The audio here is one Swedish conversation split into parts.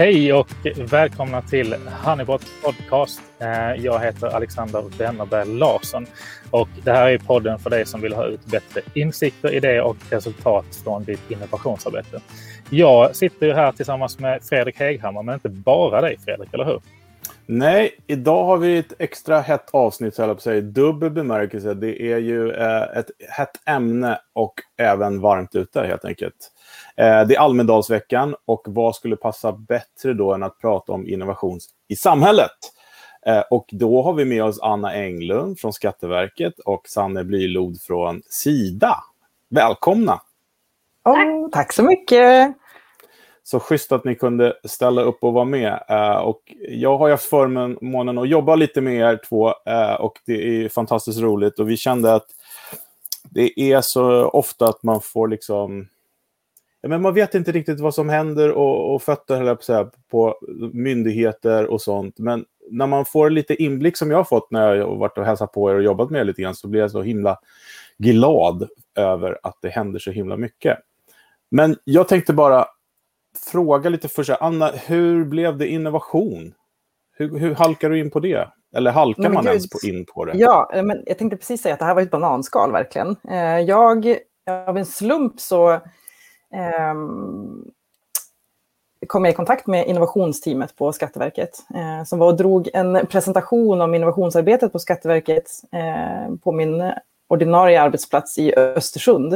Hej och välkomna till Honeybot Podcast. Eh, jag heter Alexander Wennerberg Larsson och det här är podden för dig som vill ha ut bättre insikter, idéer och resultat från ditt innovationsarbete. Jag sitter ju här tillsammans med Fredrik Heghammar, men inte bara dig Fredrik, eller hur? Nej, idag har vi ett extra hett avsnitt, så jag dubbel bemärkelse. Det är ju eh, ett hett ämne och även varmt ute helt enkelt. Eh, det är Almedalsveckan och vad skulle passa bättre då än att prata om innovation i samhället? Eh, och då har vi med oss Anna Englund från Skatteverket och Sanne Blylod från Sida. Välkomna! Oh, tack så mycket! Så schysst att ni kunde ställa upp och vara med. Uh, och jag har haft förmånen att jobba lite med er två och det är fantastiskt roligt. Och vi kände att det är så ofta att man får liksom... Men man vet inte riktigt vad som händer och, och fötter på, här, på myndigheter och sånt. Men när man får lite inblick som jag har fått när jag har varit och hälsat på er och jobbat med er lite grann så blir jag så himla glad över att det händer så himla mycket. Men jag tänkte bara fråga lite först. Anna, hur blev det innovation? Hur, hur halkar du in på det? Eller halkar man Gud. ens på in på det? Ja, men jag tänkte precis säga att det här var ett bananskal verkligen. Eh, jag, av en slump så kom jag i kontakt med innovationsteamet på Skatteverket eh, som var och drog en presentation om innovationsarbetet på Skatteverket eh, på min ordinarie arbetsplats i Östersund.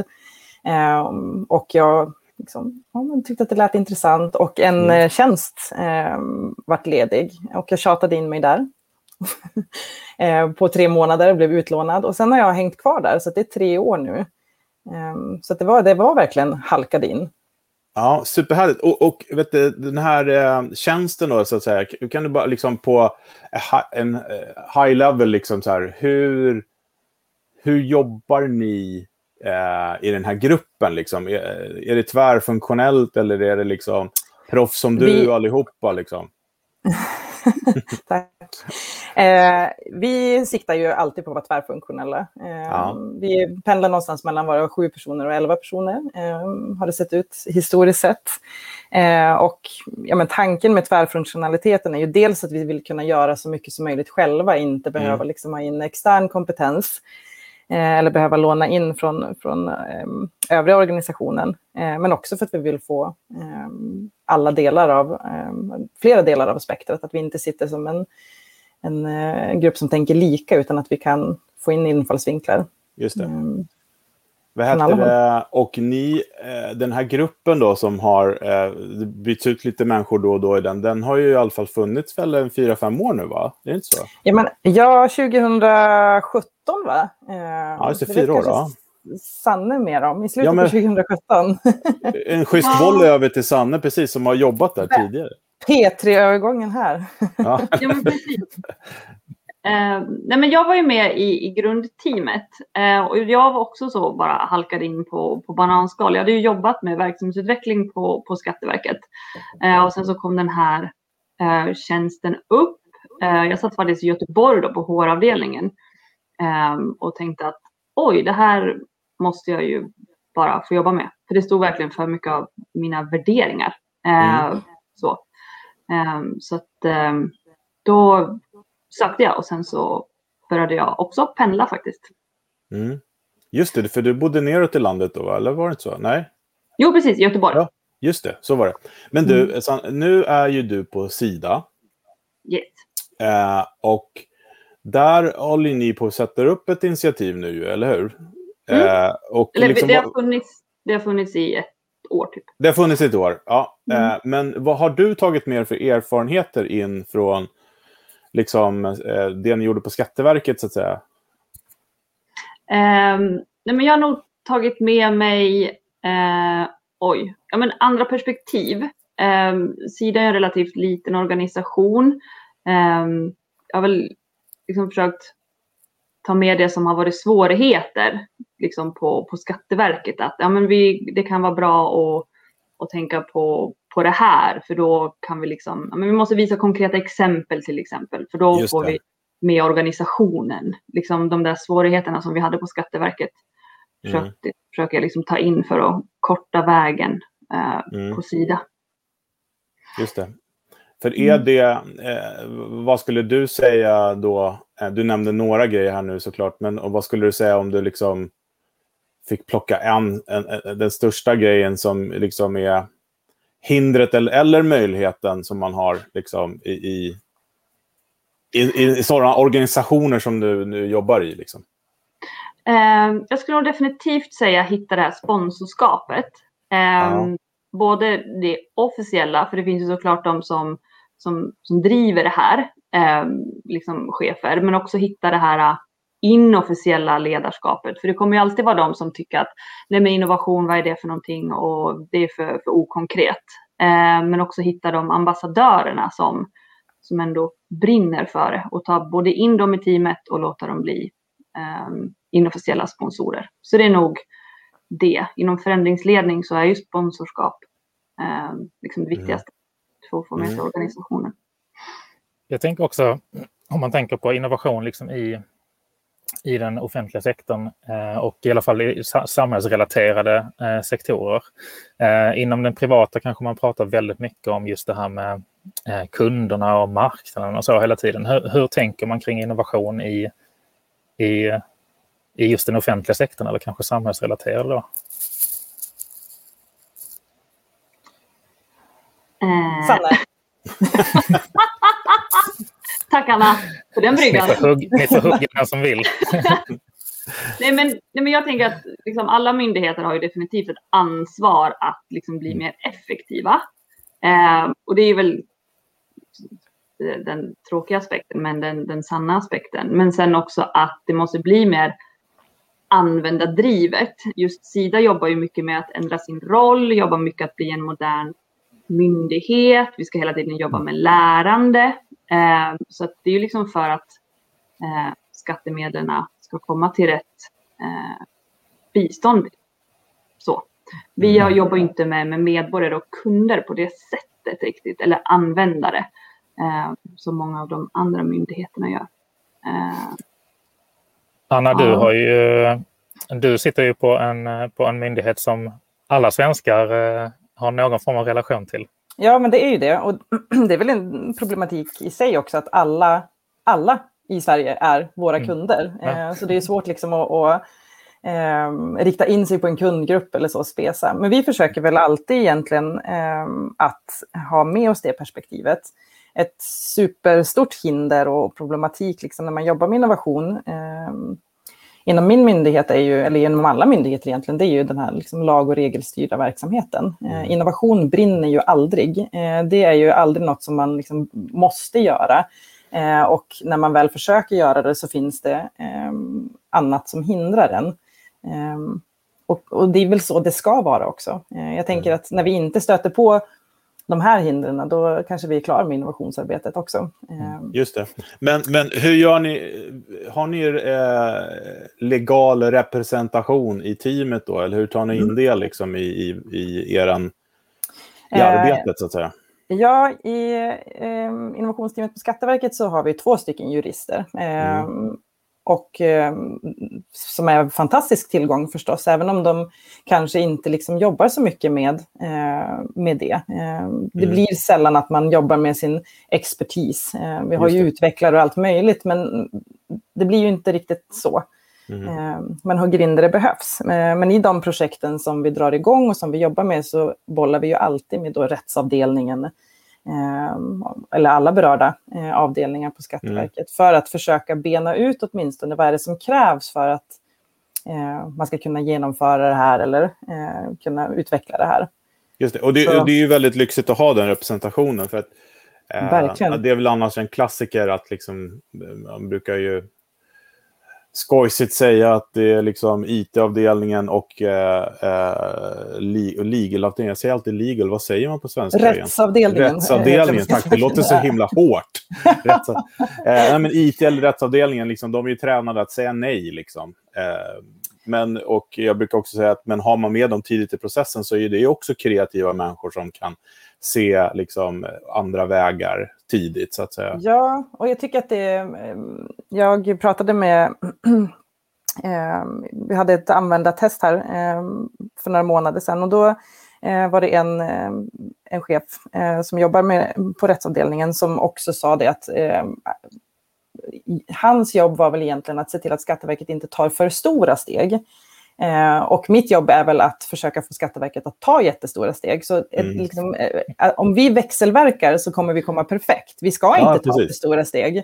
Eh, och jag liksom, ja, tyckte att det lät intressant och en mm. Eh, tjänst eh, vart ledig och jag tjatade in mig där. eh, på tre månader blev utlånad och sen har jag hängt kvar där så det är tre år nu. Eh, så det, var, det var verkligen halkade in. Ja, superhärligt. Och, och vet du, den här eh, tjänsten då, så att säga, kan du bara liksom på en eh, high level, liksom så här, hur, hur jobbar ni eh, i den här gruppen? Liksom? Är, är det tvärfunktionellt eller är det liksom proffs som du vi... allihopa? Liksom? Tack. Eh, vi siktar ju alltid på att vara tvärfunktionella. Eh, ja. Vi pendlar någonstans mellan vara sju personer och elva personer, eh, har det sett ut historiskt sett. Eh, och ja, men tanken med tvärfunktionaliteten är ju dels att vi vill kunna göra så mycket som möjligt själva, inte behöva mm. liksom, ha in extern kompetens. Eh, eller behöva låna in från, från eh, övriga organisationen. Eh, men också för att vi vill få alla delar av, flera delar av spektrat. Att vi inte sitter som en, en grupp som tänker lika, utan att vi kan få in infallsvinklar. Just det. Vad heter det? Och ni, den här gruppen då som har bytts ut lite människor då och då i den, den har ju i alla fall funnits väl en fyra, fem år nu va? Är det inte så? Ja, men, ja 2017 va? Eh, ja, just det. Fyra år då. Sanne mer om i slutet ja, men, på 2017. en schysst volley över till Sanne, precis, som har jobbat där tidigare. P3-övergången här. Ja. ja, men precis. Eh, nej, men jag var ju med i, i grundteamet eh, och jag var också så bara halkade in på, på bananskal. Jag hade ju jobbat med verksamhetsutveckling på, på Skatteverket eh, och sen så kom den här eh, tjänsten upp. Eh, jag satt faktiskt i Göteborg då på HR-avdelningen Um, och tänkte att oj, det här måste jag ju bara få jobba med. För det stod verkligen för mycket av mina värderingar. Uh, mm. Så, så att då sökte jag och sen så började jag också pendla faktiskt. Mm. Just det, för du bodde neråt i landet då, eller var det inte så? Nej? Jo, precis, Göteborg. Ja, just det, så var det. Men du, mm. nu är ju du på Sida. Yes. Uh, och där håller ni på att sätta upp ett initiativ nu, eller hur? Mm. Eh, och eller, liksom, det, har funnits, det har funnits i ett år. Typ. Det har funnits i ett år, ja. Mm. Eh, men vad har du tagit med för erfarenheter in från liksom, eh, det ni gjorde på Skatteverket, så att säga? Um, nej, men jag har nog tagit med mig eh, oj, ja, men andra perspektiv. Eh, Sida är en relativt liten organisation. Eh, jag har väl liksom försökt ta med det som har varit svårigheter liksom på, på Skatteverket. Att ja, men vi, det kan vara bra att, att tänka på, på det här för då kan vi liksom, men vi måste visa konkreta exempel till exempel för då får vi med organisationen, liksom de där svårigheterna som vi hade på Skatteverket. mm. försöker jag liksom ta in för att korta vägen eh, mm. på Sida. Just det. För är mm. det, eh, vad skulle du säga då? Eh, du nämnde några grejer här nu såklart, men vad skulle du säga om du liksom fick plocka en, en, en den största grejen som liksom är hindret eller, eller möjligheten som man har liksom, i, i, i, i sådana organisationer som du nu jobbar i? Liksom? Eh, jag skulle nog definitivt säga hitta det här sponsorskapet. Eh, ja. Både det officiella, för det finns ju såklart de som, som, som driver det här, eh, liksom chefer, men också hitta det här inofficiella ledarskapet. För det kommer ju alltid vara de som tycker att nej men innovation, vad är det för någonting och det är för, för okonkret. Eh, men också hitta de ambassadörerna som, som ändå brinner för det och ta både in dem i teamet och låta dem bli eh, inofficiella sponsorer. Så det är nog det. Inom förändringsledning så är ju sponsorskap eh, liksom det mm. viktigaste för att få med sig mm. organisationen. Jag tänker också, om man tänker på innovation liksom i i den offentliga sektorn eh, och i alla fall i samhällsrelaterade eh, sektorer. Eh, inom den privata kanske man pratar väldigt mycket om just det här med kunderna och marknaden och så hela tiden. Hur, hur tänker man kring innovation i, i, i just den offentliga sektorn eller kanske samhällsrelaterade då? Sanna. Tack Anna för den bryggan. Ni får, hugg, ni får hugga den som vill. nej, men, nej, men jag tänker att liksom, alla myndigheter har ju definitivt ett ansvar att liksom, bli mer effektiva. Eh, och det är väl den tråkiga aspekten, men den, den sanna aspekten. Men sen också att det måste bli mer användardrivet. Just Sida jobbar ju mycket med att ändra sin roll, jobbar mycket att bli en modern myndighet. Vi ska hela tiden jobba med lärande. Eh, så det är ju liksom för att eh, skattemedlen ska komma till rätt eh, bistånd. Så. Vi mm. jobbar inte med, med medborgare och kunder på det sättet riktigt, eller användare, eh, som många av de andra myndigheterna gör. Eh, Anna, du har ju, du sitter ju på en, på en myndighet som alla svenskar eh, har någon form av relation till. Ja, men det är ju det. Och det är väl en problematik i sig också att alla, alla i Sverige är våra mm. kunder. Ja. Eh, så det är svårt liksom att, att eh, rikta in sig på en kundgrupp eller så spesa. Men vi försöker väl alltid egentligen eh, att ha med oss det perspektivet. Ett superstort hinder och problematik liksom när man jobbar med innovation eh, inom min myndighet, är ju, eller inom alla myndigheter egentligen, det är ju den här liksom lag och regelstyrda verksamheten. Eh, mm. innovation brinner ju aldrig. Eh, det är ju aldrig något som man liksom måste göra. Eh, och när man väl försöker göra det så finns det ehm, annat som hindrar en. Ehm, och, och, det är väl så det ska vara också. Eh, jag tänker mm. att när vi inte stöter på de här hindren, då kanske vi är klara med innovationsarbetet också. Mm. Ehm. Just det. Men, men hur gör ni? Har ni eh, legal representation i teamet då? Eller hur tar ni in mm. det liksom i, i, i, eran, i eh, arbetet så att säga? Ja, i eh, innovationsteamet på Skatteverket så har vi två stycken jurister. Eh, mm och eh, som är en fantastisk tillgång förstås, även om de kanske inte liksom jobbar så mycket med, eh, med det. Eh, det mm. blir sällan att man jobbar med sin expertis. Eh, vi har ju utvecklare och allt möjligt, men det blir ju inte riktigt så. Mm. Eh, man hugger in där det behövs. Eh, men i de projekten som vi drar igång och som vi jobbar med så bollar vi ju alltid med då rättsavdelningen, eller alla berörda eh, avdelningar på Skatteverket, mm. för att försöka bena ut åtminstone vad är det som krävs för att eh, man ska kunna genomföra det här eller kunna utveckla det här. Just det, och det, det är ju väldigt lyxigt att ha den representationen. för att Verkligen. Det är väl annars en klassiker att liksom, man brukar ju skojsigt säga att det är liksom IT-avdelningen och eh, eh, legal-avdelningen. Jag säger alltid legal, vad säger man på svenska? Rättsavdelningen. Rättsavdelningen, tack. Det låter så himla hårt. Eh, nej, men IT eller rättsavdelningen, liksom, de är ju tränade att säga nej. Liksom. Eh, men, och jag brukar också säga att men har man med dem tidigt i processen så är det också kreativa människor som kan se liksom, andra vägar tidigt, så att säga. Ja, och jag tycker att det... Eh, jag pratade med... Eh, vi hade ett användartest här eh, för några månader sedan och då var det en, en chef som jobbar med, på rättsavdelningen som också sa det att hans jobb var väl egentligen att se till att Skatteverket inte tar för stora steg. Eh, och mitt jobb är väl att försöka få Skatteverket att ta jättestora steg. Så ett, mm. liksom, eh, om vi växelverkar så kommer vi komma perfekt. Vi ska ja, inte precis. ta för stora steg.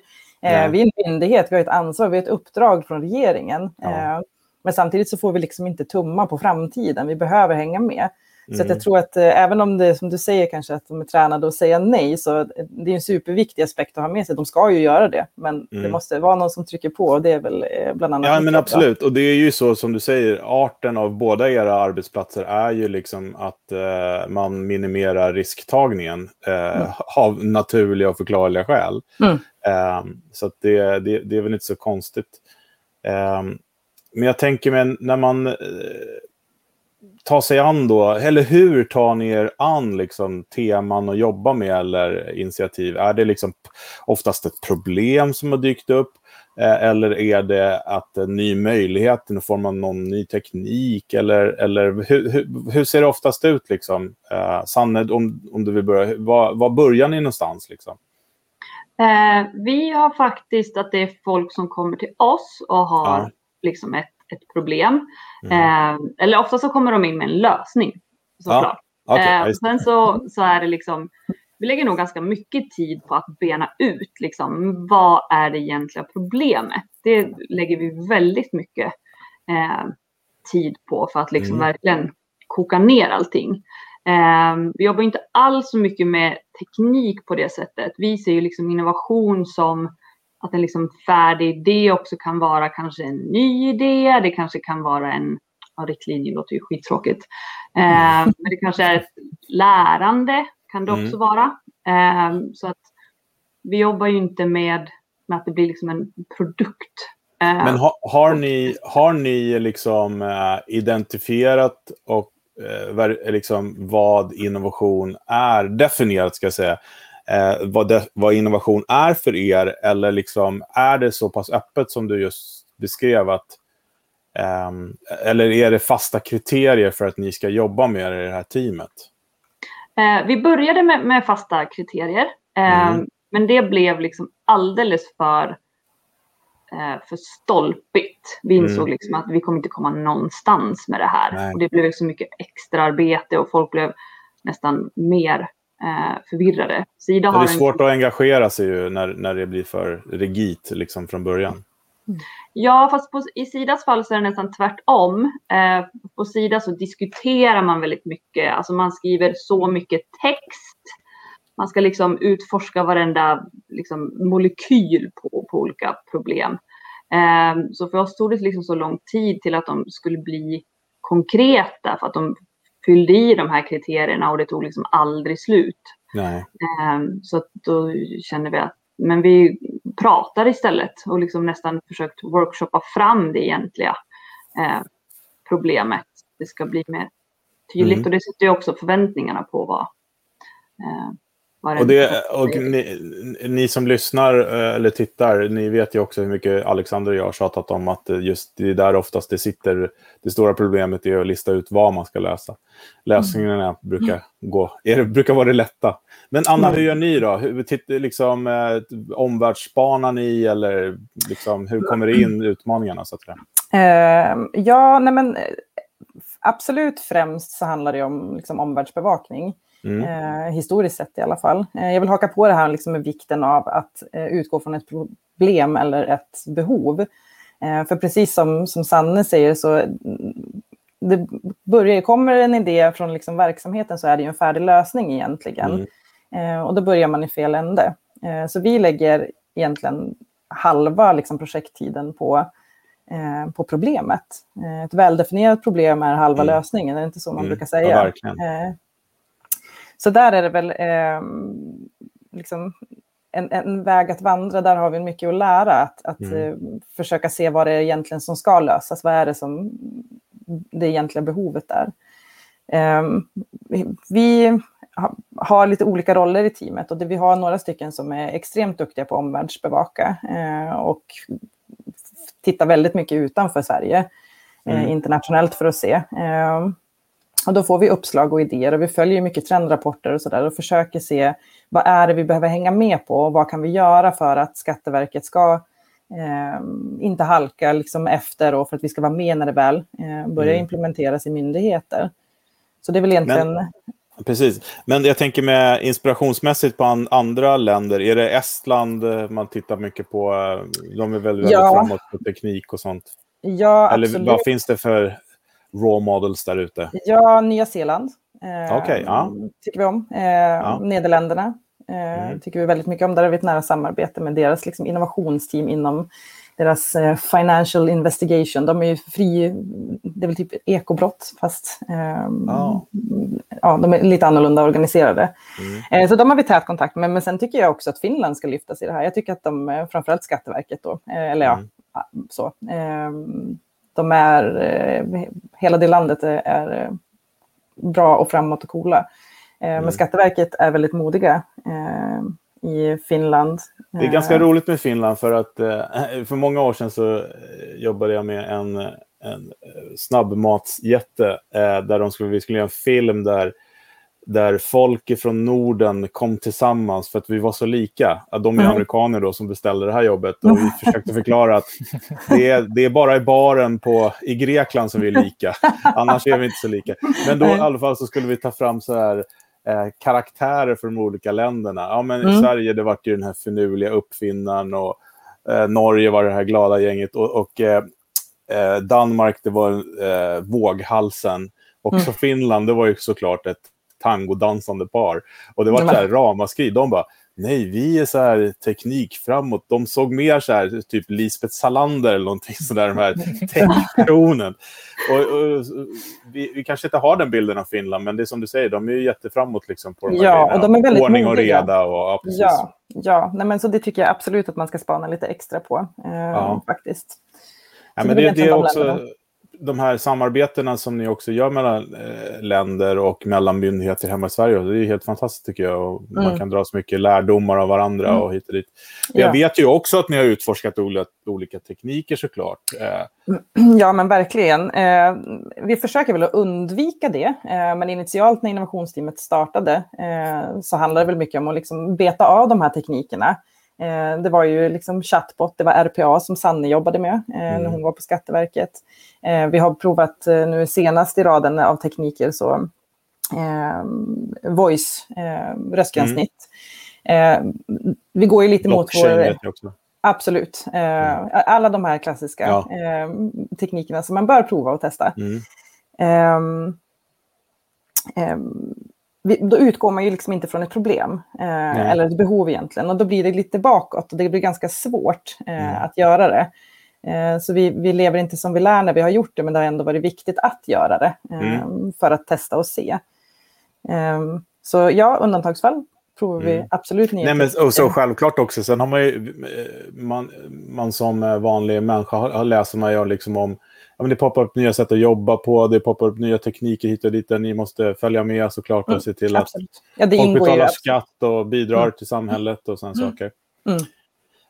Eh, vi är en myndighet, vi har ett ansvar, vi har ett uppdrag från regeringen. Ja. Eh, men samtidigt så får vi liksom inte tumma på framtiden. Vi behöver hänga med. Så mm. jag tror att eh, även om det som du säger kanske att de är tränade att säga nej, så det är en superviktig aspekt att ha med sig. De ska ju göra det, men mm. det måste vara någon som trycker på och det är väl eh, bland annat... Ja, men absolut. Och det är ju så som du säger, arten av båda era arbetsplatser är ju liksom att eh, man minimerar risktagningen eh, mm. av naturliga och förklarliga skäl. Eh, så det, det, det, är väl inte så konstigt. Ehm, men jag tänker mig när man eh, ta sig an då, eller hur tar ni er an liksom, teman att jobba med eller initiativ? Är det liksom oftast ett problem som har dykt upp? Eh, eller är det att en ny möjlighet i form av någon ny teknik? Eller, eller hur, hur, hur ser det oftast ut? Liksom? Eh, Sanne, om, om du vill börja, var, var börjar ni någonstans? Liksom? Eh, vi har faktiskt att det är folk som kommer till oss och har ja. liksom ett ett problem. Mm. Eh, eller ofta så kommer de in med en lösning. Såklart. Ja, okay, eh, sen så, så är det liksom, vi lägger nog ganska mycket tid på att bena ut liksom, vad är det egentliga problemet. Det lägger vi väldigt mycket eh, tid på för att liksom mm. verkligen koka ner allting. Eh, vi jobbar inte alls så mycket med teknik på det sättet. Vi ser ju liksom innovation som att en liksom färdig idé också kan vara kanske en ny idé. Det kanske kan vara en, ja, riktlinje låter ju skittråkigt. Eh, men det kanske är ett lärande kan det också mm. vara. Eh, så att vi jobbar ju inte med, med att det blir liksom en produkt. Eh, men ha, har ni, har ni liksom eh, identifierat och eh, liksom vad innovation är, definierat ska jag säga, eh, vad, det, vad, innovation är för er? Eller liksom, är det så pass öppet som du just beskrev? Att, eh, eller är det fasta kriterier för att ni ska jobba med det i det här teamet? Eh, vi började med, med fasta kriterier. Ehm, mm. Men det blev liksom alldeles för, eh, för stolpigt. Vi insåg mm. liksom att vi kommer inte komma någonstans med det här. Och det blev så mycket extra arbete och folk blev nästan mer förvirrade. Sida har det är svårt en... att engagera sig ju när, när det blir för rigitt liksom från början. Ja, fast på, i Sidas fall så är det nästan tvärtom. Eh, på Sida så diskuterar man väldigt mycket. Alltså man skriver så mycket text. Man ska liksom utforska varenda liksom, molekyl på, på olika problem. Eh, så för oss tog det liksom så lång tid till att de skulle bli konkreta för att de fyllde i de här kriterierna och det tog liksom aldrig slut. Um, så då kände vi att men vi pratar istället och liksom nästan försökt workshoppa fram det egentliga eh, problemet. Det ska bli mer tydligt mm. och det sätter ju också förväntningarna på vad, eh, och, det, och ni, ni, som lyssnar eh, eller tittar, ni vet ju också hur mycket Alexander och jag har tjatat om att just det är där oftast det sitter. Det stora problemet är att lista ut vad man ska läsa. Lösningarna mm. brukar, gå, är brukar vara det lätta. Men Anna, mm. hur gör ni då? Hur, titt, liksom, eh, omvärldsspanar ni eller liksom, hur kommer det in utmaningarna? Så att säga? Uh, ja, nej men absolut främst så handlar det om liksom, omvärldsbevakning. Mm. Eh, historiskt sett i alla fall. Eh, jag vill haka på det här liksom med vikten av att eh, utgå från ett problem eller ett behov. Eh, för precis som, som Sanne säger så mm, det börjar, kommer en idé från liksom verksamheten så är det ju en färdig lösning egentligen. Mm. Eh, och då börjar man i fel ände. Eh, så vi lägger egentligen halva liksom, projekttiden på på problemet. Ett väldefinierat problem är halva mm. lösningen, är det inte så man mm. brukar säga? Ja, så där är det väl eh, liksom en, en, väg att vandra. Där har vi mycket att lära. Att, att mm. eh, försöka se vad det är egentligen som ska lösas. Vad är det som det egentliga behovet är. Eh, vi har lite olika roller i teamet och det, vi har några stycken som är extremt duktiga på omvärldsbevaka eh, och tittar väldigt mycket utanför Sverige, eh, mm. internationellt för att se. Ehm, och då får vi uppslag och idéer och vi följer mycket trendrapporter och sådär och försöker se vad är det vi behöver hänga med på och vad kan vi göra för att Skatteverket ska eh, inte halka liksom efter och för att vi ska vara med när det väl eh, börjar mm. implementeras i myndigheter. Så det är väl egentligen... Men, precis, men jag tänker med inspirationsmässigt på an, andra länder, är det Estland eh, man tittar mycket på? Eh, de är väldigt, ja. framåt på teknik och sånt. Ja, Eller absolut. vad finns det för raw models där ute? Ja, Nya Zeeland. Eh, okay, ja. Tycker vi om. Eh, ja. Nederländerna eh, mm. tycker vi väldigt mycket om. Där har vi ett nära samarbete med deras liksom, innovationsteam inom deras eh, financial investigation. De är ju fri, det är väl typ ekobrott fast oh. ja, de är lite annorlunda organiserade. Mm. Eh, så de har vi tät kontakt med. Men sen tycker jag också att Finland ska lyftas i det här. Jag tycker att de, eh, framförallt Skatteverket då, eller ja, mm. så. De är, eh, hela det landet är, är eh, bra och framåt och coola. Eh, mm. Men Skatteverket är väldigt modiga i Finland. Det är ganska roligt med Finland för att för många år sedan så jobbade jag med en, en snabbmatsjätte där de skulle, vi skulle göra en film där där folk från Norden kom tillsammans för att vi var så lika. De är mm. amerikaner då som beställde det här jobbet och vi försökte förklara att det är, det är bara i baren på, i Grekland som vi är lika. Annars är vi inte så lika. Men då i alla fall så skulle vi ta fram så här eh, karaktärer för de olika länderna. Ja, men mm. I Sverige det var ju den här finurliga uppfinnaren och eh, Norge var det här glada gänget och, och eh, eh Danmark det var eh, våghalsen. Också mm. Finland det var ju såklart ett tangodansande par. Och det var så här ramaskri. De bara, nej, vi är så här teknik framåt. De såg mer så här, typ Lisbeth Salander eller någonting sådär, de här techkronen. Och, och, vi, vi, kanske inte har den bilden av Finland, men det är som du säger, de är ju jätteframåt liksom på de här ja, och de är väldigt Ordning och reda. Och, ja, precis. ja, ja. Nej, men så det tycker jag absolut att man ska spana lite extra på, eh, ja. faktiskt. Ja, men det, det är också de här samarbetena som ni också gör mellan eh, länder och mellan myndigheter hemma i Sverige, det är helt fantastiskt tycker jag. Och mm. Man kan dra så mycket lärdomar av varandra mm. och hit och dit. Ja. Jag vet ju också att ni har utforskat olika, olika tekniker såklart. Eh. Ja, men verkligen. Eh, vi försöker väl att undvika det, eh, men initialt när innovationsteamet startade eh, så handlade det väl mycket om att liksom beta av de här teknikerna. Eh, det var ju liksom chatbot, det var RPA som Sanne jobbade med eh, mm. när hon var på Skatteverket. Eh, vi har provat nu senast i raden av tekniker så voice, röstgränssnitt. Mm. vi går ju lite Blockchain mot vår... Också. Absolut. Mm. Alla de här klassiska ja. teknikerna som man bör prova och testa. Mm. Då utgår man ju liksom inte från ett problem eh, eller ett behov egentligen och då blir det lite bakåt och det blir ganska svårt eh, mm. att göra det. Eh, så vi, vi lever inte som vi lär när vi har gjort det men det har ändå varit viktigt att göra det eh, mm. för att testa och se. Ehm, så ja, undantagsfall provar vi mm. absolut nya Nej, men, och så Självklart också, sen har man ju, eh, man, man som vanlig människa läser man ju liksom om ja, men det poppar upp nya sätt att jobba på, det poppar upp nya tekniker hit och dit där ni måste följa med såklart och mm, se till att ja, folk betalar skatt och bidrar mm. till samhället och sådana mm. saker. Mm.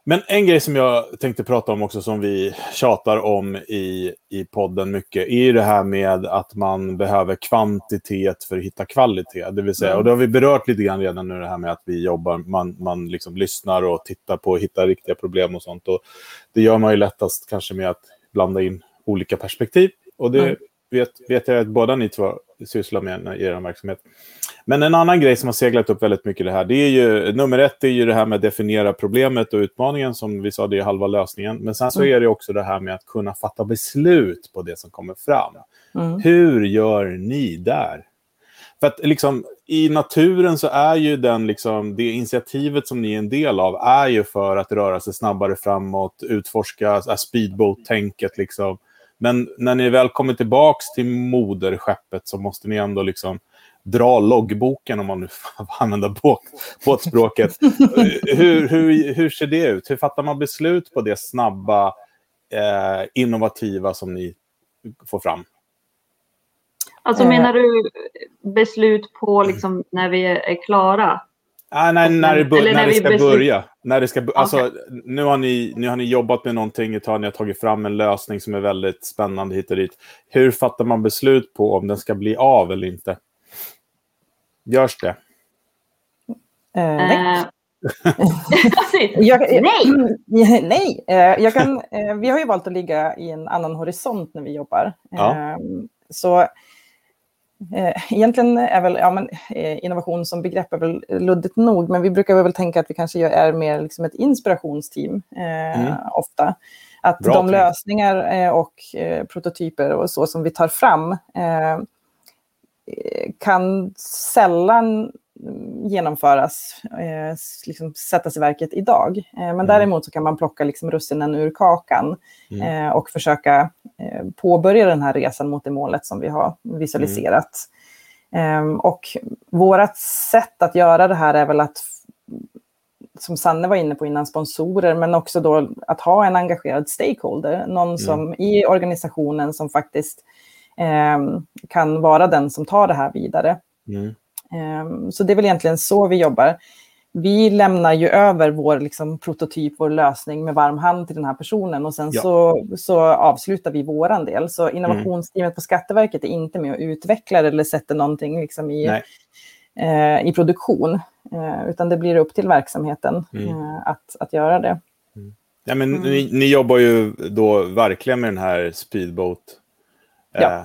Men en grej som jag tänkte prata om också som vi tjatar om i, i podden mycket är ju det här med att man behöver kvantitet för att hitta kvalitet. Det vill säga, mm. och det har vi berört lite grann redan nu det här med att vi jobbar, man, man liksom lyssnar och tittar på och hittar riktiga problem och sånt. Och det gör man ju lättast kanske med att blanda in olika perspektiv. Och det mm. vet, vet jag att båda ni två sysslar med i er verksamhet. Men en annan grej som har seglat upp väldigt mycket det här, det är ju, nummer ett är ju det här med att definiera problemet och utmaningen, som vi sa, det är halva lösningen. Men sen så mm. är det också det här med att kunna fatta beslut på det som kommer fram. Mm. Hur gör ni där? För att liksom, i naturen så är ju den, liksom, det initiativet som ni är en del av är ju för att röra sig snabbare framåt, utforska speedboat-tänket. Liksom. Men när ni väl kommer tillbaka till moderskeppet så måste ni ändå liksom dra loggboken, om man nu får använda båt, båtspråket. hur, hur, hur ser det ut? Hur fattar man beslut på det snabba, eh, innovativa som ni får fram? Alltså menar du beslut på liksom när vi är klara? Ah, nej, när, det, när, när vi ska beslut... börja. När det ska, alltså, nu, har ni, nu har ni jobbat med någonting ett tag, ni har tagit fram en lösning som är väldigt spännande hit och dit. Hur fattar man beslut på om den ska bli av eller inte? Görs det? Eh, nej. Eh, jag, nej! nej, eh, jag kan, eh, vi har ju valt att ligga i en annan horisont när vi jobbar. Ja. Ehm, Så eh, egentligen är väl ja, men, eh, innovation som begrepp är väl luddigt nog, men vi brukar väl tänka att vi kanske är mer liksom ett inspirationsteam eh, Mm. ofta. Att Bra de lösningar eh, och eh, prototyper och så som vi tar fram eh, eh, kan sällan mm, genomföras, eh, liksom sättas i verket idag. Eh, men däremot så kan man plocka liksom russinen ur kakan Mm. eh, och försöka eh, påbörja den här resan mot det målet som vi har visualiserat. Ehm, och vårt sätt att göra det här är väl att, som Sanne var inne på innan, sponsorer, men också då att ha en engagerad stakeholder, någon som i organisationen som faktiskt ehm, kan vara den som tar det här vidare. Mm. Ehm, Så det är väl egentligen så vi jobbar. Vi lämnar ju över vår liksom, prototyp, vår lösning med varm hand till den här personen och sen Ja. så, så avslutar vi våran del. Så innovationsteamet på Skatteverket är inte med och utvecklar eller sätter någonting liksom, i, eh, i produktion, eh, utan det blir upp till verksamheten Mm. eh, att, att göra det. Ja, men Mm. ni, ni jobbar ju då verkligen med den här speedboat Ja.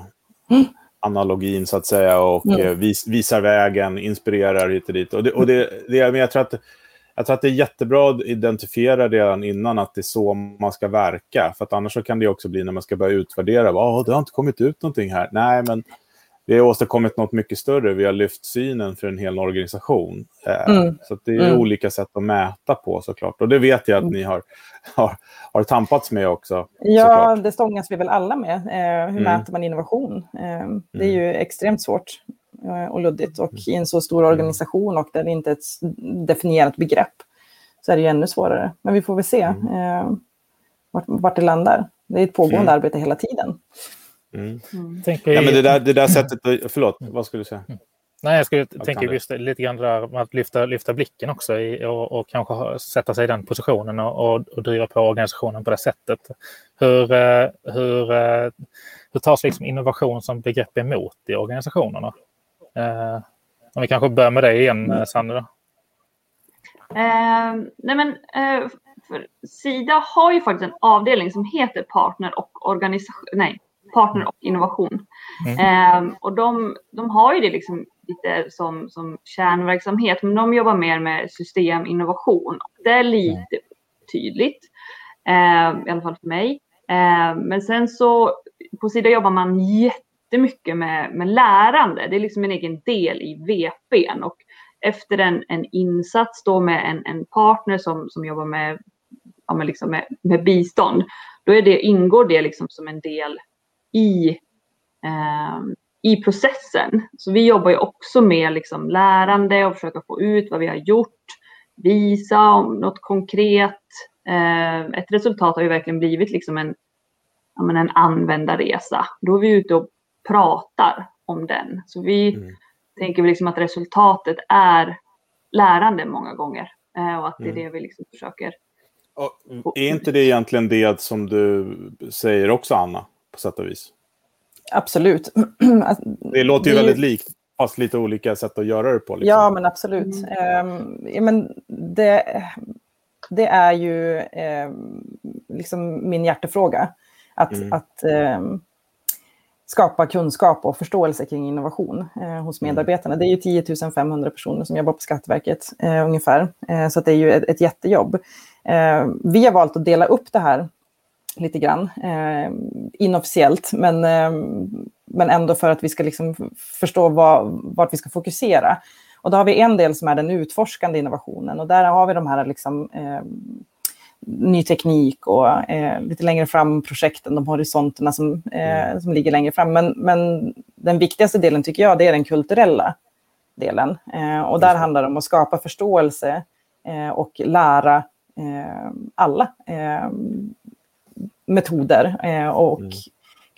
Analogin så att säga och Mm. vis, visar vägen, inspirerar hit och dit. Och det, och det, det, men jag, tror att, jag tror att det är jättebra att identifiera redan innan att det är så man ska verka. För annars kan det också bli när man ska börja utvärdera. Oh, det har inte kommit ut någonting här. Nej, men vi har åstadkommit något mycket större. Vi har lyft synen för en hel organisation. Eh, Mm. Så det är Mm. olika sätt att mäta på såklart. Och det vet jag att ni har, har, har tampats med också. Ja, såklart. det stångas vi väl alla med. Eh, hur Mm. mäter man innovation? Eh, det är ju extremt svårt eh, och luddigt. Och i en så stor organisation och där det inte är ett definierat begrepp så är det ju ännu svårare. Men vi får väl se vart, vart det landar. Det är ett pågående Mm. arbete hela tiden. Mm. Tänker Ja, men det där, det där sättet... Förlåt, vad skulle du säga? Nej, jag skulle tänka just lite grann där med att lyfta, lyfta blicken också i, och, och kanske sätta sig i den positionen och, och, och driva på organisationen på det sättet. Hur, eh, hur, eh, hur tas liksom innovation som begrepp emot i organisationerna? Eh, om vi kanske börjar med dig igen, Sanne. Då. Eh, nej men, eh, för Sida har ju faktiskt en avdelning som heter partner och organisation, nej, partner och innovation. Eh, och de, de har ju det liksom lite som, som kärnverksamhet, men de jobbar mer med systeminnovation. Det är lite tydligt, eh, i alla fall för mig. Eh, men sen så på Sida jobbar man jättemycket med, med lärande. Det är liksom en egen del i VPn. Och efter en, en insats då med en, en partner som, som jobbar med, ja, med, liksom med, med bistånd, då är det, ingår det liksom som en del i, eh, i processen. Så vi jobbar ju också med liksom lärande och försöka få ut vad vi har gjort, visa om något konkret. Eh, ett resultat har ju verkligen blivit liksom en, ja, men en användarresa. Då är vi ute och pratar om den. Så vi Mm. tänker liksom att resultatet är lärande många gånger. Eh, och att det är Mm. det vi liksom försöker. Och är inte det egentligen det som du säger också, Anna, på sätt och vis? Absolut. Det låter ju Det väldigt likt, fast lite olika sätt att göra det på. Liksom. Ja, men absolut. Ehm, ja, men det, det är ju ehm, liksom min hjärtefråga. Att, Mm. att ehm, skapa kunskap och förståelse kring innovation eh, hos Mm. medarbetarna. Det är ju 10 500 personer som jobbar på Skatteverket eh, ungefär. Eh, så att det är ju ett, ett jättejobb. Eh, vi har valt att dela upp det här lite grann eh, inofficiellt, men, eh, men ändå för att vi ska liksom förstå vad, vart vi ska fokusera. Och då har vi en del som är den utforskande innovationen och där har vi de här liksom, eh, ny teknik och eh, lite längre fram projekten, de horisonterna som, eh, som ligger längre fram. Men, men den viktigaste delen tycker jag, det är den kulturella delen. Eh, och där handlar det om att skapa förståelse eh, och lära eh, alla eh, metoder eh, och Mm.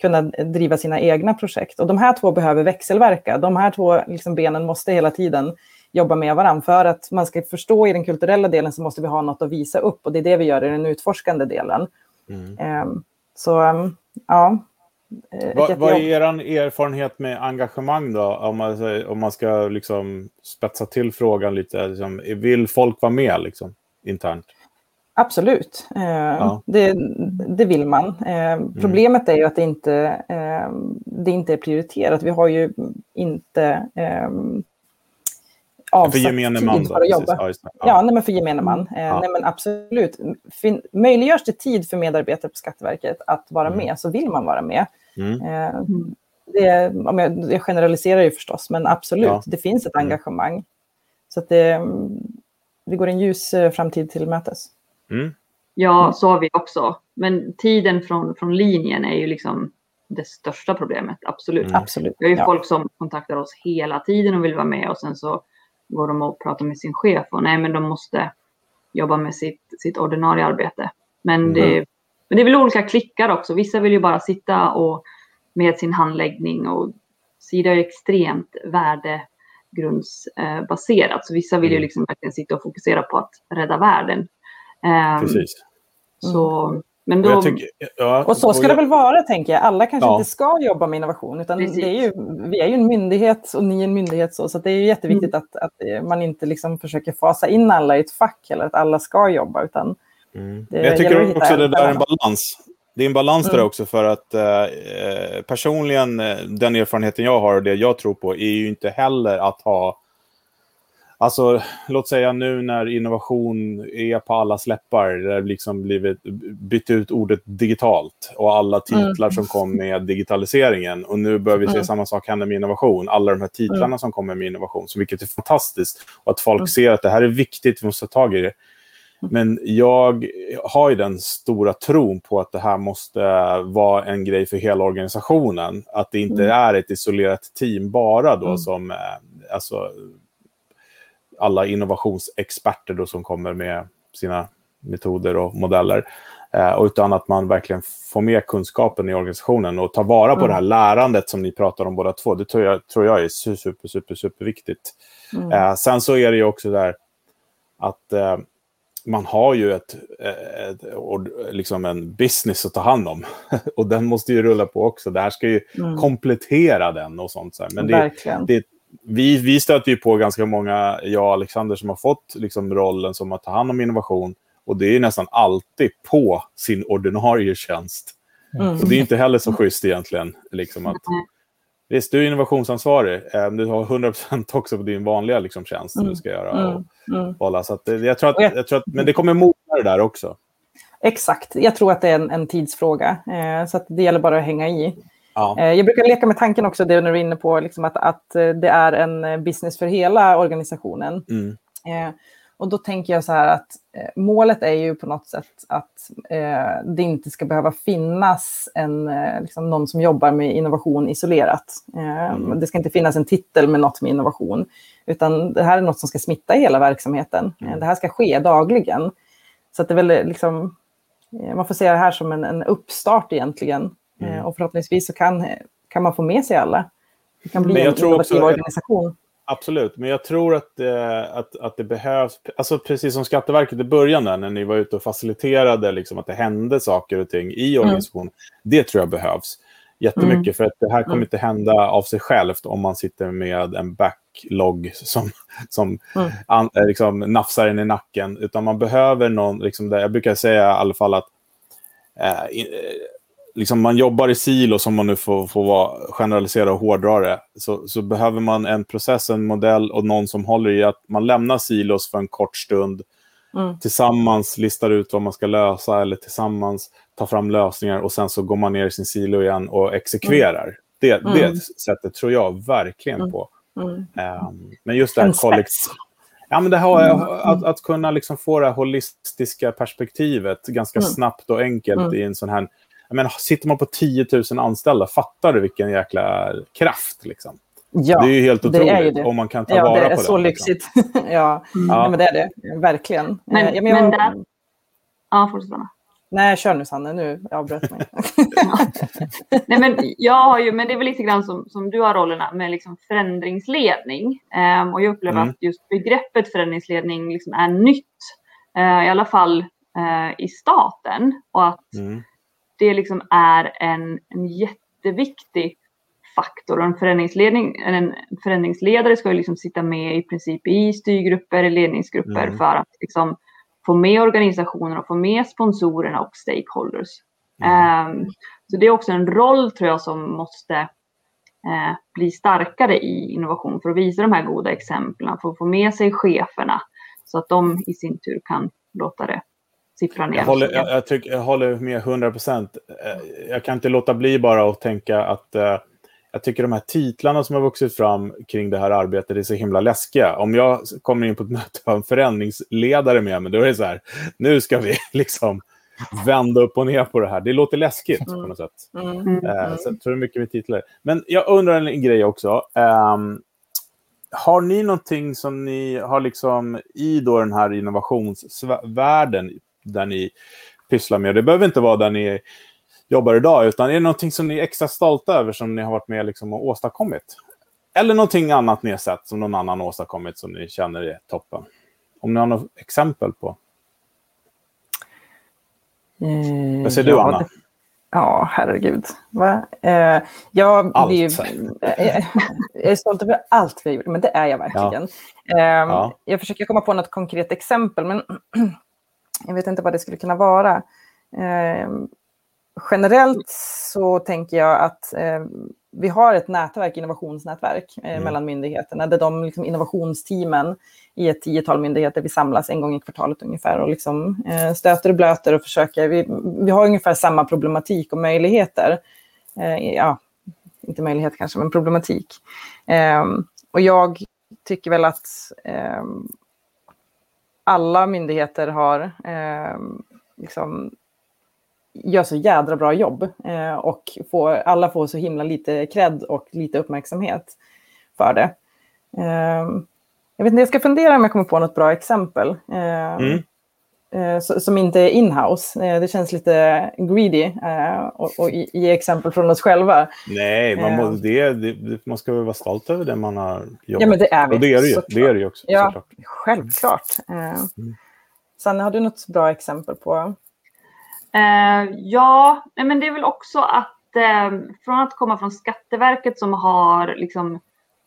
kunna driva sina egna projekt. Och de här två behöver växelverka. De här två liksom benen måste hela tiden jobba med varandra. För att man ska förstå i den kulturella delen så måste vi ha något att visa upp och det är det vi gör i den utforskande delen. Mm. Um, så um, ja. Vad, vad är er erfarenhet med engagemang då? Om man, om man ska liksom spetsa till frågan lite. Liksom, vill folk vara med liksom, internt? Absolut, eh, ja. det, det, vill man. Eh, mm. problemet är ju att det inte, eh, det inte är prioriterat. Vi har ju inte eh, avsatt för gemene man, tid för att jobba. Ja, ja. ja nej, men för gemene man. Eh, ja. Nej, men absolut. Fin möjliggörs det tid för medarbetare på Skatteverket att vara mm. med så vill man vara med. Mm. Eh, det, om jag, jag, generaliserar ju förstås, men absolut, det finns ett mm. engagemang. Så att det, det går en ljus framtid till mötes. Mm. Ja, så har vi också. Men tiden från, från linjen är ju liksom det största problemet, absolut. Mm. absolut. Vi har ju ja. folk som kontaktar oss hela tiden och vill vara med och sen så går de och pratar med sin chef och nej, men de måste jobba med sitt, sitt ordinarie arbete. Men, mm. det, men det är väl olika klickar också. Vissa vill ju bara sitta och med sin handläggning och Sida är extremt värdegrundsbaserat. Så vissa vill ju mm. liksom verkligen sitta och fokusera på att rädda världen. Ehm, Precis. Så, men då... Tycker, ja, och så ska och jag... det väl vara, tänker jag. Alla kanske ja. inte ska jobba med innovation, utan det är ju, vi är ju en myndighet och ni är en myndighet. Så, så det är ju jätteviktigt mm. att, att man inte liksom försöker fasa in alla i ett fack, eller att alla ska jobba. Utan mm. det, jag tycker också att det där är en balans. Det är en balans mm. där också för att eh, personligen, eh, den erfarenheten jag har och det jag tror på är ju inte heller att ha Alltså, låt säga nu när innovation är på alla släppar, det har liksom blivit bytt ut ordet digitalt och alla titlar mm. som kom med digitaliseringen. Och nu börjar vi se mm. samma sak hända med innovation. Alla de här titlarna mm. som kommer med innovation, så vilket är fantastiskt. Och att folk mm. ser att det här är viktigt, vi måste ta tag i det. Mm. Men jag har ju den stora tron på att det här måste vara en grej för hela organisationen. Att det inte mm. är ett isolerat team bara då som... Eh, alltså, alla innovationsexperter då som kommer med sina metoder och modeller. Eh, utan att man verkligen får med kunskapen i organisationen och tar vara på mm. det här lärandet som ni pratar om båda två. Det tror jag, tror jag är super, super, super viktigt. Mm. Eh, sen så är det ju också där att eh, man har ju ett, ett, ett, liksom en business att ta hand om. och den måste ju rulla på också. Det här ska ju mm. komplettera den och sånt. Så. Men det, det, vi, vi stöter ju på ganska många, jag och Alexander, som har fått liksom, rollen som att ta hand om innovation. Och det är nästan alltid på sin ordinarie tjänst. Mm. Och det är inte heller så schysst egentligen. Liksom att, visst, du är innovationsansvarig, men du har 100% också på din vanliga liksom, tjänst mm. du ska göra. Och, mm. mm. Så att, jag tror att, jag tror att, men det kommer mogna det där också. Exakt, jag tror att det är en, en tidsfråga. Eh, så att det gäller bara att hänga i. Ja. Eh, jag brukar leka med tanken också, det du är inne på, liksom att, att eh, det är en eh, business för hela organisationen. Mm. Eh, och då tänker jag så här att eh, målet är ju på något sätt att eh, det inte ska behöva finnas en, liksom någon som jobbar med innovation isolerat. Mm. Det ska inte finnas en titel med något med innovation, utan det här är något som ska smitta hela verksamheten. Mm. Det här ska ske dagligen. Så att det är väl liksom, man får se det här som en, en uppstart egentligen Mm. Eh, och förhoppningsvis så kan, kan man få med sig alla. Det kan bli en innovativ också, organisation. Absolut, men jag tror att, eh, att, att det behövs, alltså precis som Skatteverket i början där, när ni var ute och faciliterade liksom, att det hände saker och ting i mm. organisationen. Mm. Det tror jag behövs jättemycket, mm. för att det här kommer mm. inte hända av sig självt om man sitter med en backlog som, som mm. an, eh, liksom, nafsar en i nacken, utan man behöver någon, liksom, jag brukar säga i alla fall att eh, liksom man jobbar i silo, som man nu får, får vara, generalisera och hårdra det, så, så behöver man en process, en modell och någon som håller i att man lämnar silos för en kort stund, mm. tillsammans listar ut vad man ska lösa eller tillsammans tar fram lösningar och sen så går man ner i sin silo igen och exekverar. Mm. Det, mm. det sättet tror jag verkligen mm. på. Um, men just det här kollektivt... Ja, men det här, mm. att, att kunna liksom få det här holistiska perspektivet ganska snabbt och enkelt i en sån här menar, sitter man på 10 000 anställda, fattar du vilken jäkla kraft? Liksom? Ja, det är ju helt otroligt det om man kan ta ja, vara på det. är så liksom. lyxigt. ja. Mm. ja. men det är det. Verkligen. Men, ja, men, jag... men där... Ja, fortsätt. Nej, kör nu Sanne, nu avbröt mig. Nej, men jag har ju, men det är väl lite grann som, som du har rollerna med liksom förändringsledning. Um, och jag upplever mm. att just begreppet förändringsledning liksom är nytt, uh, i alla fall uh, i staten. Och att mm. Det liksom är en, en jätteviktig faktor. Och en, förändringsledning, en förändringsledare ska ju liksom sitta med i princip i styrgrupper, i ledningsgrupper mm. för att liksom få med organisationer och få med sponsorerna och stakeholders. Mm. Um, så det är också en roll tror jag som måste uh, bli starkare i innovation för att visa de här goda exemplen, för att få med sig cheferna så att de i sin tur kan låta det siffra ner. Jag håller, jag, jag, tycker, jag håller med 100 procent. Eh, jag kan inte låta bli bara att tänka att uh, jag tycker de här titlarna som har vuxit fram kring det här arbetet är så himla läskiga. Om jag kommer in på ett möte och har en förändringsledare med mig, då är det så här, nu ska vi liksom vända upp och ner på det här. Det låter läskigt mm. på något sätt. Mm. Mm. Uh, så jag tror det är mycket med titlar. Men jag undrar en grej också. Um, har ni någonting som ni har liksom i då den här innovationsvärlden där ni pysslar med? Det behöver inte vara där ni jobbar idag, utan är det någonting som ni är extra stolta över som ni har varit med liksom och åstadkommit? Eller någonting annat ni har sett som någon annan åstadkommit som ni känner är toppen? Om ni har något exempel på? Eh, Vad säger ja, du, Anna? Det, ja, herregud. Va? Eh, jag, allt. Blir, eh, jag är stolt över allt vi har gjort, men det är jag verkligen. Ja. Eh, ja. Jag försöker komma på något konkret exempel, men jag vet inte vad det skulle kunna vara. Eh, generellt så tänker jag att eh, vi har ett nätverk, innovationsnätverk eh, mm. mellan myndigheterna, där de liksom, innovationsteamen i ett tiotal myndigheter, vi samlas en gång i kvartalet ungefär och liksom, eh, stöter och blöter och försöker. Vi, vi har ungefär samma problematik och möjligheter. Eh, ja, inte möjlighet kanske, men problematik. Ehm, och jag tycker väl att ehm, alla myndigheter har eh, liksom, gör så jädra bra jobb eh, och får, alla får så himla lite cred och lite uppmärksamhet för det. Eh, jag vet inte, jag ska fundera om jag kommer på något bra exempel. Eh, mm. Eh, som inte är inhouse. Eh, det känns lite greedy eh, och, och ge exempel från oss själva. Nej, man, må, det, det, man ska väl vara stolt över det man har jobbat Ja, men det är vi. Och det är det ju, det är det också. Ja, såklart. självklart. Mm. Sanne, har du något bra exempel på Eh, ja, men det är väl också att eh, från att komma från Skatteverket som har liksom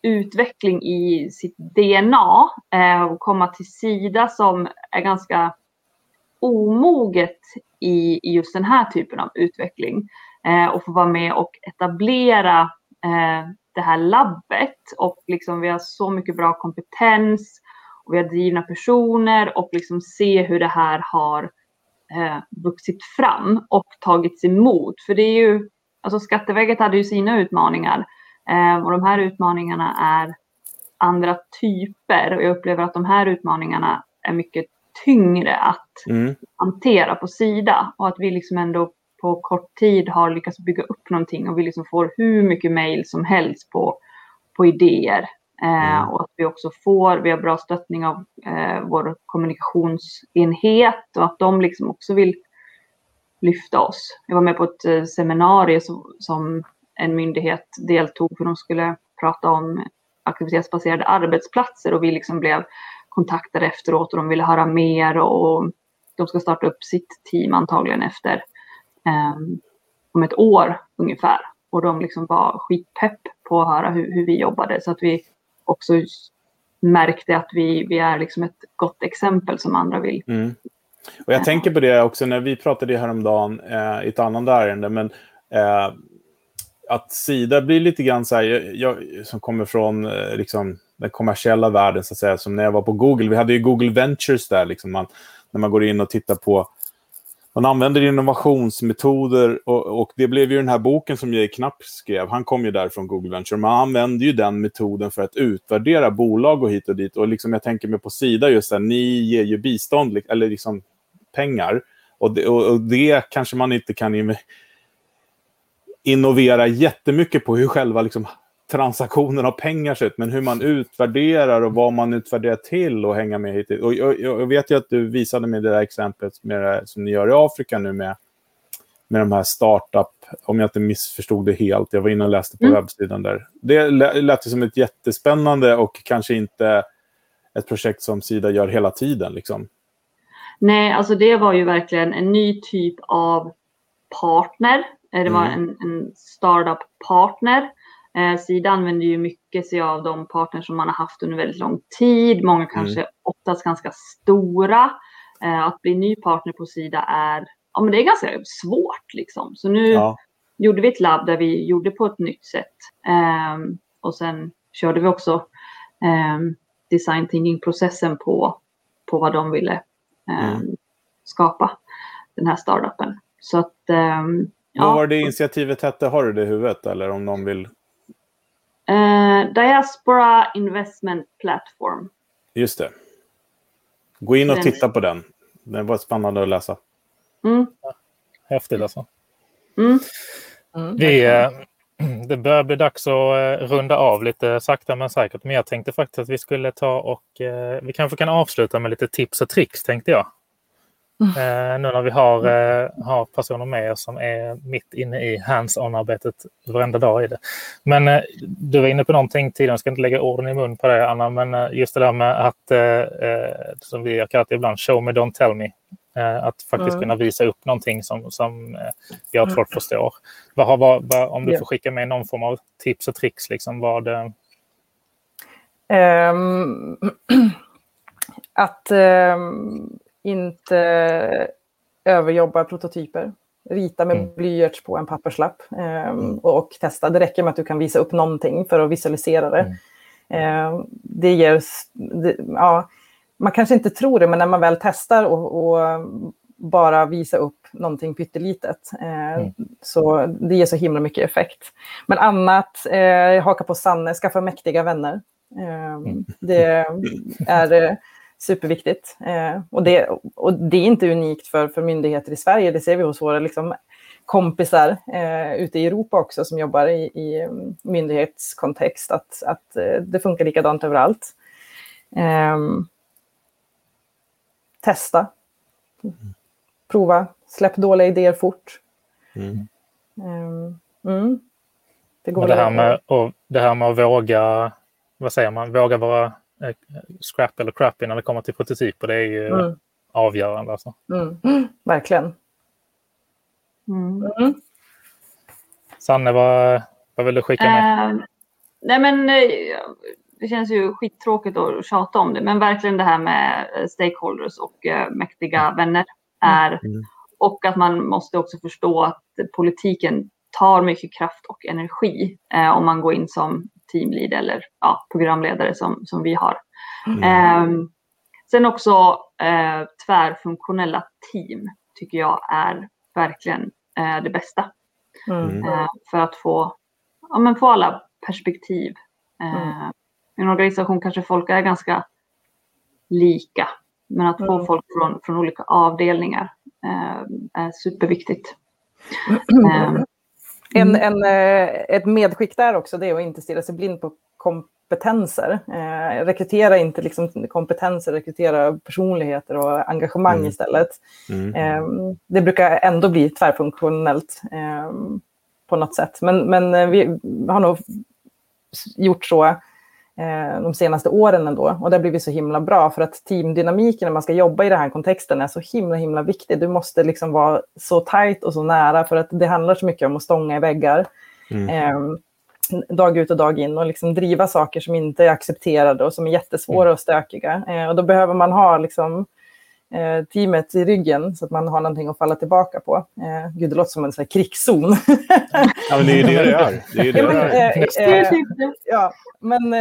utveckling i sitt DNA eh, och komma till Sida som är ganska omoget i, i just den här typen av utveckling. Eh, och få vara med och etablera eh, det här labbet. Och liksom vi har så mycket bra kompetens och vi har drivna personer och liksom se hur det här har eh, vuxit fram och tagits emot. För det är ju, alltså Skatteverket hade ju sina utmaningar eh, och de här utmaningarna är andra typer. Och jag upplever att de här utmaningarna är mycket tyngre att mm. hantera på Sida och att vi liksom ändå på kort tid har lyckats bygga upp någonting och vi liksom får hur mycket mejl som helst på, på idéer Eh, mm. och att vi också får, vi har bra stöttning av eh, vår kommunikationsenhet och att de liksom också vill lyfta oss. Jag var med på ett eh, seminarium som, som, en myndighet deltog för de skulle prata om aktivitetsbaserade arbetsplatser och vi liksom blev kontaktade efteråt och de ville höra mer och de ska starta upp sitt team antagligen efter eh, om ett år ungefär. Och de liksom var skitpepp på att höra hur, hur vi jobbade så att vi också märkte att vi, vi är liksom ett gott exempel som andra vill. Mm. Och jag tänker på det också när vi pratade häromdagen eh, i ett annat ärende, men eh, att Sida blir lite grann så här, jag, jag som kommer från eh, liksom, den kommersiella världen, så att säga, som när jag var på Google. Vi hade ju Google Ventures där, liksom, man, när man går in och tittar på man använder innovationsmetoder och, och, det blev ju den här boken som Jay Knapp skrev. Han kom ju där från Google Venture. Man använder ju den metoden för att utvärdera bolag och hit och dit. Och liksom jag tänker mig på Sida just där, ni ger ju bistånd, eller liksom pengar. Och det, och, och det kanske man inte kan innovera jättemycket på hur själva liksom transaktionen av pengar ser ut, men hur man utvärderar och vad man utvärderar till och hänga med hit. Och jag, jag vet ju att du visade mig det där exemplet med det som ni gör i Afrika nu med, med de här startup, om jag inte missförstod det helt. Jag var inne och läste på mm. webbsidan där. Det lät som ett jättespännande och kanske inte ett projekt som Sida gör hela tiden. Liksom. Nej, alltså det var ju verkligen en ny typ av partner. Det var mm. en, en startup-partner. Eh, Sida använder ju mycket sig av de partners som man har haft under väldigt lång tid. Många mm. kanske mm. oftast ganska stora. Eh, att bli ny partner på Sida är, ja, men det är ganska svårt. Liksom. Så nu ja. gjorde vi ett labb där vi gjorde på ett nytt sätt. Eh, och sen körde vi också ehm, design thinking-processen på, på vad de ville ehm, mm. skapa, den här startupen. Så att, um, ja. Vad var det initiativet hette? Har du det i huvudet? Eller om någon vill? Uh, Diaspora Investment Platform. Just det. Gå in och den. titta på den. Det var spännande att läsa. Mm. Häftigt alltså. Mm. Mm. Vi, eh, det börjar bli dags att eh, runda av lite sakta men säkert. Men jag tänkte faktiskt att vi skulle ta och vi kanske kan avsluta med lite tips och tricks tänkte jag. Eh, nu när vi har, eh, har personer med som är mitt inne i hands-on-arbetet varenda dag i det. Men eh, du var inne på någonting tidigare, jag ska inte lägga orden i mun på det Anna, men eh, just det där med att, eh, eh, som vi har kallat det ibland, show me, don't tell me. att faktiskt kunna visa upp någonting som, som gör att folk förstår. Vad vad, vad, om du får skicka med någon form av tips och tricks, liksom, vad... Um... att um inte överjobba prototyper. Rita med mm. blyerts på en papperslapp eh, mm. och, testa. Det räcker med att du kan visa upp någonting för att visualisera det. Mm. Eh, det ger... Det, ja, man kanske inte tror det, men när man väl testar och, och bara visa upp någonting pyttelitet. Eh, mm. Så det ger så himla mycket effekt. Men annat, eh, haka på Sanne, skaffa mäktiga vänner. Eh. Det är superviktigt. Eh, och, det, och det är inte unikt för, för myndigheter i Sverige, det ser vi hos våra liksom, kompisar eh, ute i Europa också som jobbar i, i myndighetskontext, att, att eh, det funkar likadant överallt. Eh, testa, prova, släpp dåliga idéer fort. Mm. Ehm, mm. Det, går det, här med, och det här med att våga, vad säger man, våga vara scrap eller crappy när det kommer till prototyper. Det är ju mm. avgörande. Alltså. Mm. Mm. Verkligen. Mm. mm. Sanne, vad, vad vill du skicka med? Uh, nej men, eh, det känns ju skittråkigt att tjata om det, men verkligen det här med stakeholders och mäktiga mm. vänner är mm. och att man måste också förstå att politiken tar mycket kraft och energi eh, om man går in som teamlead eller ja, programledare som, som vi har. Mm. Eh, sen också eh, tvärfunktionella team tycker jag är verkligen eh, det bästa. Mm. Eh, för att få, ja, men få alla perspektiv. Eh, mm. I en organisation kanske folk är ganska lika. Men att få mm. folk från, från olika avdelningar är superviktigt. Mm. En, mm. en, eh, ett medskick där också, det är att inte stirra sig blind på kompetenser. Eh, rekrytera inte liksom kompetenser, rekrytera personligheter och engagemang mm. istället. Mm. Eh, det brukar ändå bli tvärfunktionellt eh, på något sätt. Men, men eh, vi har nog gjort så de senaste åren ändå. Och det har blivit så himla bra för att teamdynamiken när man ska jobba i den här kontexten är så himla himla viktig. Du måste liksom vara så tajt och så nära för att det handlar så mycket om att stånga i väggar. Mm. Eh, dag ut och dag in och liksom driva saker som inte är accepterade och som är jättesvåra mm. och stökiga. Eh, och då behöver man ha liksom, eh, teamet i ryggen så att man har någonting att falla tillbaka på. Eh, gud, det låter som en sån krigszon. ja, men det är det det är. Det är det det är. Eh, ja, men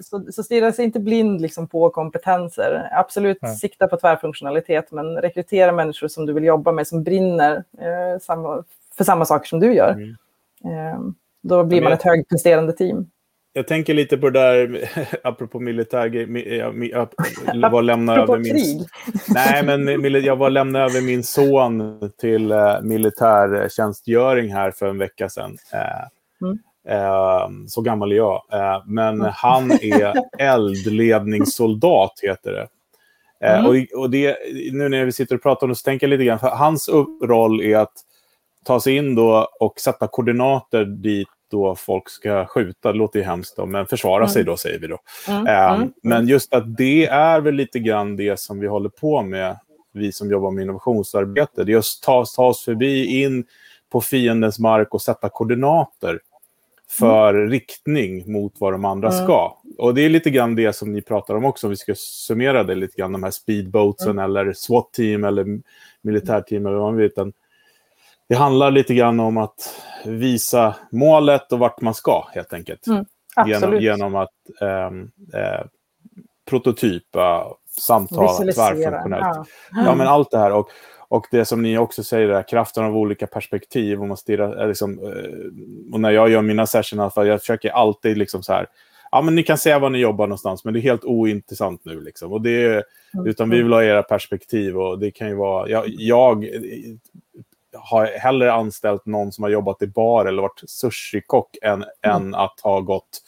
så, så stirra sig inte blind liksom, på kompetenser. Absolut mm. sikta på tvärfunktionalitet, men rekrytera människor som du vill jobba med, som brinner eh, samma, för samma saker som du gör. Mm. Ehm, då blir man ett högpresterande team jag tänker lite på det där, apropå militär... Jag, jag var lämna över min... Krig. Nej, men jag var lämna över min son till uh, militärtjänstgöring här för en vecka sedan. Uh, mm. Eh, så gammal är jag. Eh, men han är eldledningssoldat, heter det. Eh, mm. och, och det, nu när vi sitter och pratar om det så tänker jag lite grann, för hans roll är att ta sig in då och sätta koordinater dit då folk ska skjuta. Det låter ju hemskt, då, men försvara mm. sig då, säger vi då. Mm. Eh, mm. Men just att det är väl lite grann det som vi håller på med, vi som jobbar med innovationsarbete. Det är att ta, ta oss förbi in på fiendens mark och sätta koordinater för mm. riktning mot vad de andra mm. ska. Och det är lite grann det som ni pratar om också, om vi ska summera det lite grann, de här speedboatsen mm. eller SWAT-team eller militärteam eller vad man vill. Det handlar lite grann om att visa målet och vart man ska, helt enkelt. Mm, genom, genom att eh, eh, prototypa, samtala tvärfunktionellt. Ja. ja. men allt det här. Och, och det som ni också säger, där, kraften av olika perspektiv. Och, man stirrar, liksom, eh, och när jag gör mina sessioner, jag försöker alltid liksom så här, ja, men ni kan säga var ni jobbar någonstans, men det är helt ointressant nu. Liksom. Och det är, mm. utan vi vill ha era perspektiv. och det kan ju vara... Jag, jag har hellre anställt någon som har jobbat i bar eller varit sushikock än, mm. än att ha gått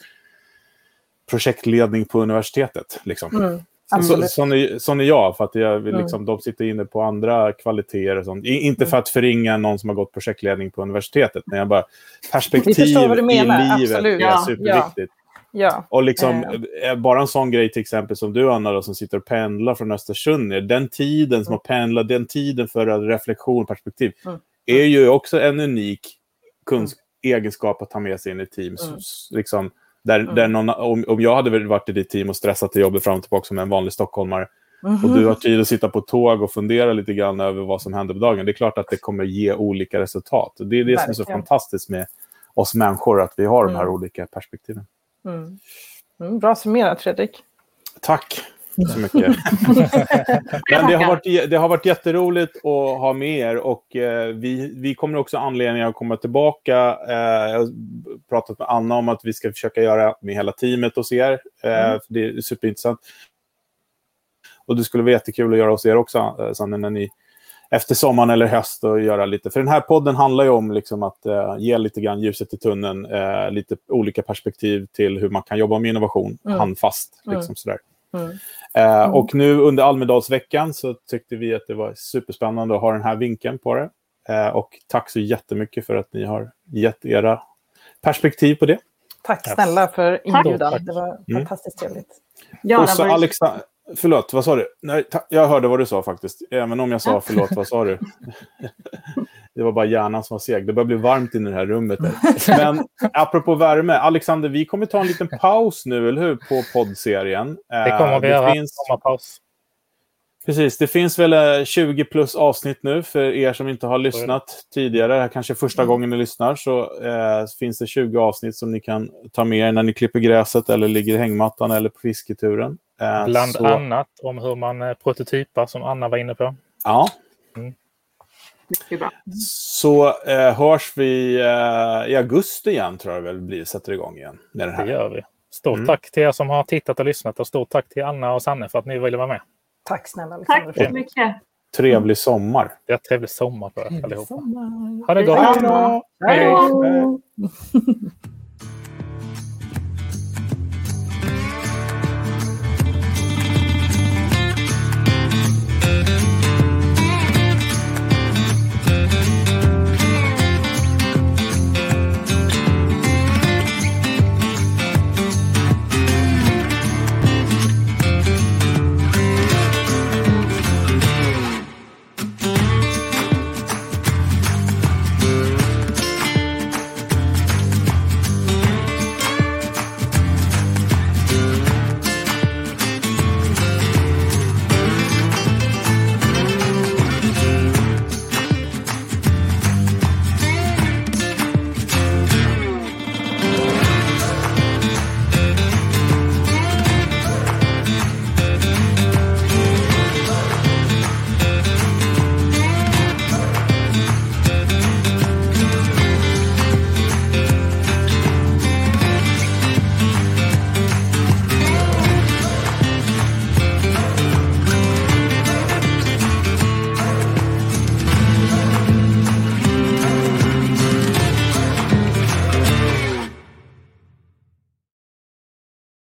projektledning på universitetet. Liksom. Mm. Så, sån, är, sån är jag, för att jag vill, mm. liksom, mm. de sitter inne på andra kvaliteter. Och sånt. Inte för att förringa någon som har gått projektledning på universitetet, men jag bara, perspektiv i livet Absolut. är ja, superviktigt. Ja. Och liksom, eh. bara en sån grej till exempel som du Anna då, som sitter och pendlar från Östersund. Den tiden som mm. att pendla, den tiden för reflektion och perspektiv mm. är ju också en unik kunsk- mm. egenskap att ta med sig in i team. Mm. Liksom, där, mm. där någon, om, om jag hade varit i ditt team och stressat till jobbet fram och tillbaka som en vanlig stockholmare mm. och du har tid att sitta på tåg och fundera lite grann över vad som händer på dagen. Det är klart att det kommer ge olika resultat. Det är det Verkligen. som är så fantastiskt med oss människor, att vi har de här mm. olika perspektiven. Mm. Mm, bra summerat, Fredrik. Tack så mycket. Men det har, varit, det har varit jätteroligt att ha med er och eh, vi, vi kommer också anledning att komma tillbaka. Eh, jag har pratat med Anna om att vi ska försöka göra med hela teamet hos er. Eh, mm. Det är superintressant. Och det skulle vara jättekul att göra hos er också, eh, Sanne, när ni efter sommaren eller höst och göra lite. För den här podden handlar ju om liksom att uh, ge lite grann ljuset i tunneln, uh, lite olika perspektiv till hur man kan jobba med innovation mm. handfast. Liksom mm. sådär. Mm. Uh, och nu under Almedalsveckan så tyckte vi att det var superspännande att ha den här vinkeln på det. och tack så jättemycket för att ni har gett era perspektiv på det. Tack snälla för inbjudan. Det var mm. fantastiskt trevligt. Ja, och så var... Förlåt, vad sa du? Nej, jag hörde vad du sa faktiskt. Även om jag sa förlåt, vad sa du? det var bara hjärnan som var seg. Det börjar bli varmt i det här rummet. Men apropå värme, Alexander, vi kommer ta en liten paus nu, eller hur? På poddserien. Det kommer vi eh, göra. Finns... Paus. Precis, det finns väl 20 eh, plus avsnitt nu för er som inte har lyssnat tidigare. Det här kanske är första mm. gången ni lyssnar. Så eh, finns det 20 avsnitt som ni kan ta med er när ni klipper gräset eller ligger i hängmattan eller på fisketuren. Eh, Bland så... annat om hur man eh, prototypar som Anna var inne på. Ja. Mm. Så eh, hörs vi eh, i augusti igen tror jag väl blir, sätter igång igen. Med det, här. det gör vi. Stort mm. tack till er som har tittat och lyssnat och stort tack till Anna och Sanne för att ni ville vara med. Tack snälla Alexander. Tack så mycket. Trevlig sommar. Ja, trevlig sommar på er allihopa. Ha det gott. Hej då. Hej då.